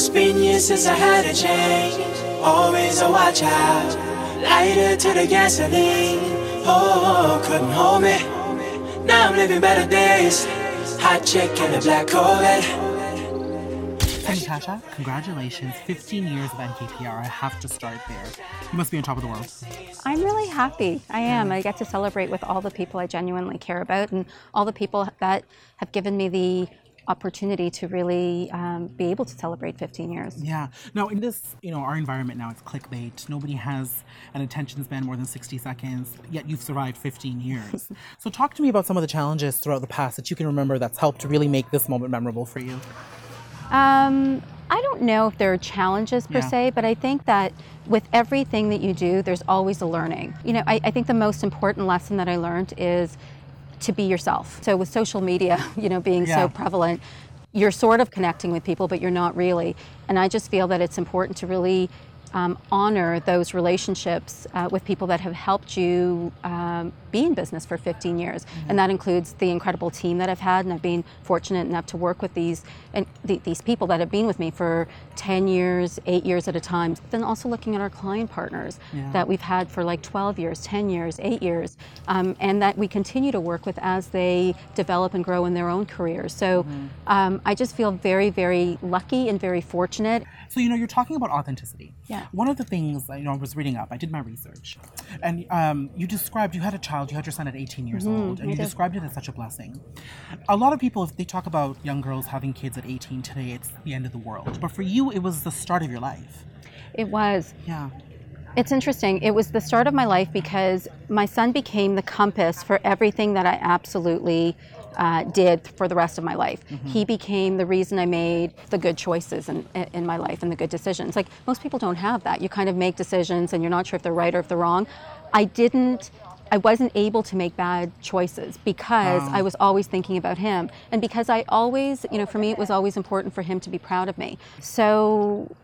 It's been years since I had a change. Always a watch out. Lighter to the gasoline. Oh, couldn't hold me. Now I'm living better days. Hot chick in the black Corvette. Natasha, congratulations. 15 years of NKPR. I have to start there. You must be on top of the world. I'm really happy. I am. Mm. I get to celebrate with all the people I genuinely care about and all the people that have given me the opportunity to really um, be able to celebrate 15 years. Yeah. Now, in this, you know, our environment now, it's clickbait. Nobody has an attention span more than 60 seconds, yet you've survived 15 years. so, talk to me about some of the challenges throughout the past that you can remember that's helped to really make this moment memorable for you. Um, I don't know if there are challenges per Yeah. se, but I think that with everything that you do, there's always a learning. You know, I, I think the most important lesson that I learned is to be yourself. So with social media, you know, being Yeah. so prevalent, you're sort of connecting with people, but you're not really. And I just feel that it's important to really um, honor those relationships uh, with people that have helped you um, be in business for 15 years, and that includes the incredible team that I've had, and I've been fortunate enough to work with these and th- these people that have been with me for 10 years, eight years at a time. Then also looking at our client partners Yeah. that we've had for like 12 years, 10 years, eight years, um, and that we continue to work with as they develop and grow in their own careers. So um, I just feel very, very lucky and very fortunate. So, you know, you're talking about authenticity. Yeah. One of the things, you know, I was reading up, I did my research, and um, you described you had a child, you had your son at 18 years old, and Mm-hmm. You did. described it as such a blessing. A lot of people, if they talk about young girls having kids at 18 today, it's the end of the world. But for you, it was the start of your life. It was. Yeah. It's interesting. It was the start of my life because my son became the compass for everything that I absolutely uh, did for the rest of my life. He became the reason I made the good choices in, in my life and the good decisions. Like most people don't have that. You kind of make decisions and you're not sure if they're right or if they're wrong. I didn't. I wasn't able to make bad choices because I was always thinking about him. And because I always, you know, for me, it was always important for him to be proud of me. So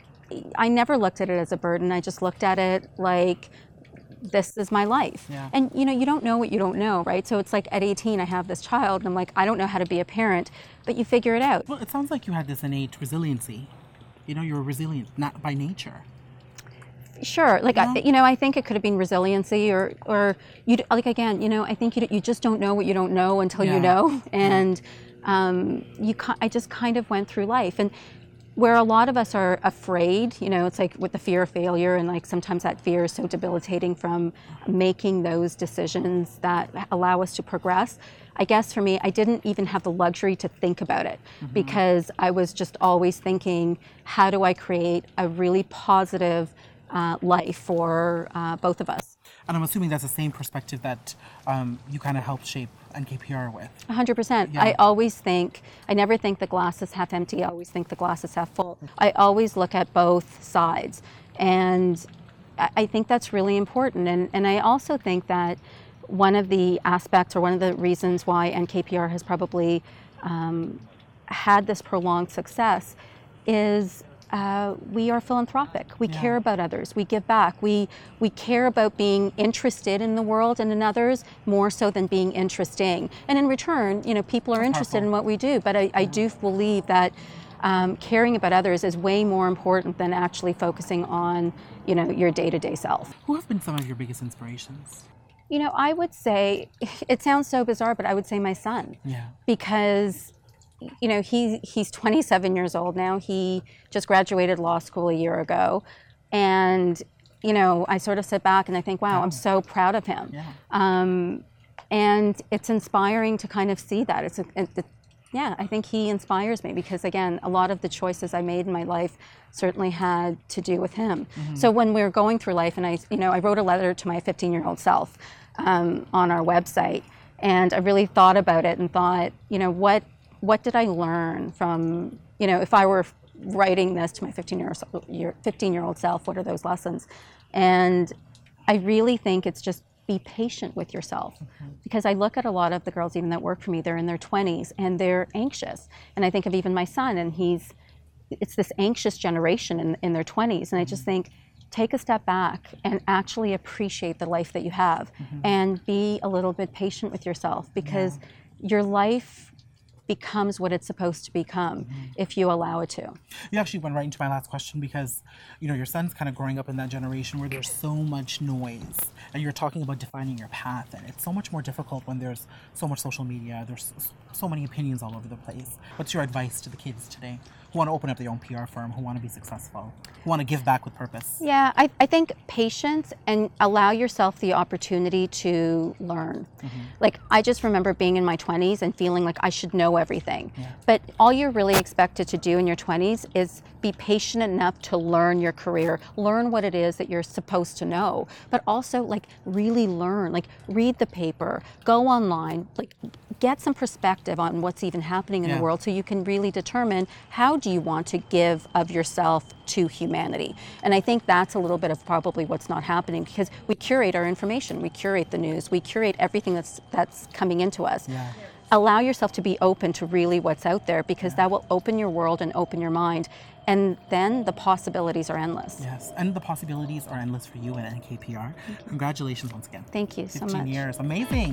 I never looked at it as a burden. I just looked at it like this is my life. Yeah. And you know, you don't know what you don't know, right? So it's like at 18 I have this child and I'm like I don't know how to be a parent, but you figure it out. Well, it sounds like you had this innate resiliency. You know, you're resilient, not by nature. Sure, like I, you know, I think it could have been resiliency or or you like again, you know, I think you you just don't know what you don't know until Yeah. you know, and um, you I just kind of went through life and where a lot of us are afraid, you know, it's like with the fear of failure, and like sometimes that fear is so debilitating from making those decisions that allow us to progress. I guess for me, I didn't even have the luxury to think about it because I was just always thinking, how do I create a really positive uh, life for uh, both of us? And I'm assuming that's the same perspective that um, you kind of helped shape NKPR with. 100%. Yeah. I always think, I never think the glass is half empty. I always think the glass is half full. I always look at both sides. And I I think that's really important. And, and I also think that one of the aspects or one of the reasons why NKPR has probably um, had this prolonged success is uh, we are philanthropic. We Yeah. care about others. We give back. We we care about being interested in the world and in others more so than being interesting. And in return, you know, people are interested in what we do. But I, I do believe that um, caring about others is way more important than actually focusing on you know your day-to-day self. Who have been some of your biggest inspirations? You know, I would say it sounds so bizarre, but I would say my son Yeah. because you know he he's 27 years old now. He just graduated law school a year ago. And you know i sort of sit back and i think wow i'm so proud of him. Yeah. um, and it's inspiring to kind of see that. It's a, it, it- yeah i think he inspires me because again a lot of the choices i made in my life certainly had to do with him. So when we were going through life and i you know i wrote a letter to my 15 year old self um, on our website and i really thought about it and thought you know what what did i learn from you know if i were writing this to my 15 year, year 15 year old self what are those lessons? And i really think it's just be patient with yourself. Mm-hmm. Because i look at a lot of the girls even that work for me they're in their 20s and they're anxious. And i think of even my son and he's it's this anxious generation in, in their 20s and i just mm-hmm. think take a step back and actually appreciate the life that you have mm-hmm. and be a little bit patient with yourself. Because your life becomes what it's supposed to become mm-hmm. if you allow it to. You actually went right into my last question because, you know, your son's kind of growing up in that generation where there's so much noise, and you're talking about defining your path, and it's so much more difficult when there's so much social media. There's so many opinions all over the place. What's your advice to the kids today who want to open up their own PR firm, who want to be successful, who want to give back with purpose? Yeah, I, I think patience and allow yourself the opportunity to learn. Mm-hmm. Like, I just remember being in my 20s and feeling like I should know everything. But all you're really expected to do in your 20s is be patient enough to learn your career, learn what it is that you're supposed to know, but also like really learn, like read the paper, go online, like get some perspective on what's even happening in Yeah. the world so you can really determine how do you want to give of yourself to humanity and i think that's a little bit of probably what's not happening because we curate our information we curate the news we curate everything that's that's coming into us Yeah. allow yourself to be open to really what's out there because that will open your world and open your mind and then the possibilities are endless Yes, and the possibilities are endless for you at NKPR. Congratulations once again. thank you so much. 15 years, amazing.